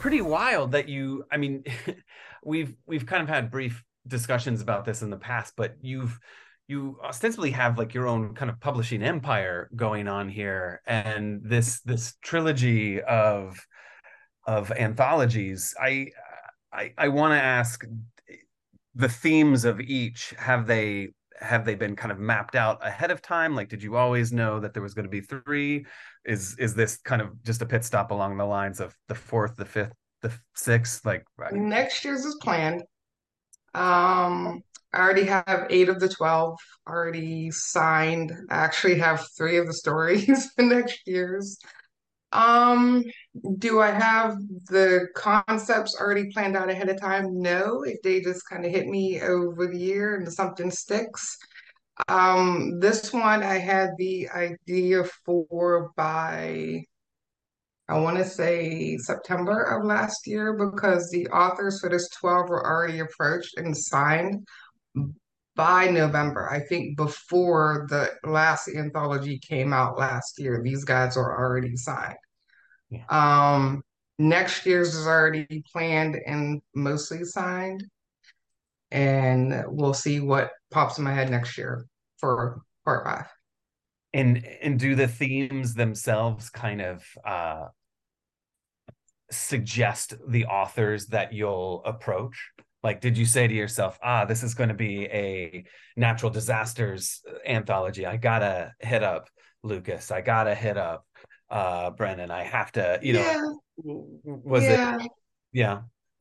pretty wild that you i mean we've we've kind of had brief discussions about this in the past but you've you ostensibly have like your own kind of publishing empire going on here and this this trilogy of of anthologies. I i i want to ask the themes of each have they have they been kind of mapped out ahead of time? Like did you always know that there was going to be three? Is is this kind of just a pit stop along the lines of the fourth the fifth the sixth? Like next year's is planned. Um I already have eight of the 12 already signed. I actually have three of the stories for next year's. Um, do I have the concepts already planned out ahead of time? No, if they just kind of hit me over the year and something sticks. Um, this one I had the idea for by I want to say September of last year because the authors for this 12 were already approached and signed by November. I think before the last anthology came out last year, these guys are already signed. Yeah. Um, next year's is already planned and mostly signed. And we'll see what pops in my head next year for part five. And and do the themes themselves kind of uh suggest the authors that you'll approach? Like, did you say to yourself, ah, this is going to be a natural disasters anthology? I gotta hit up Lucas. I gotta hit up uh Brennan. I have to, you know, yeah. was yeah. it? Yeah.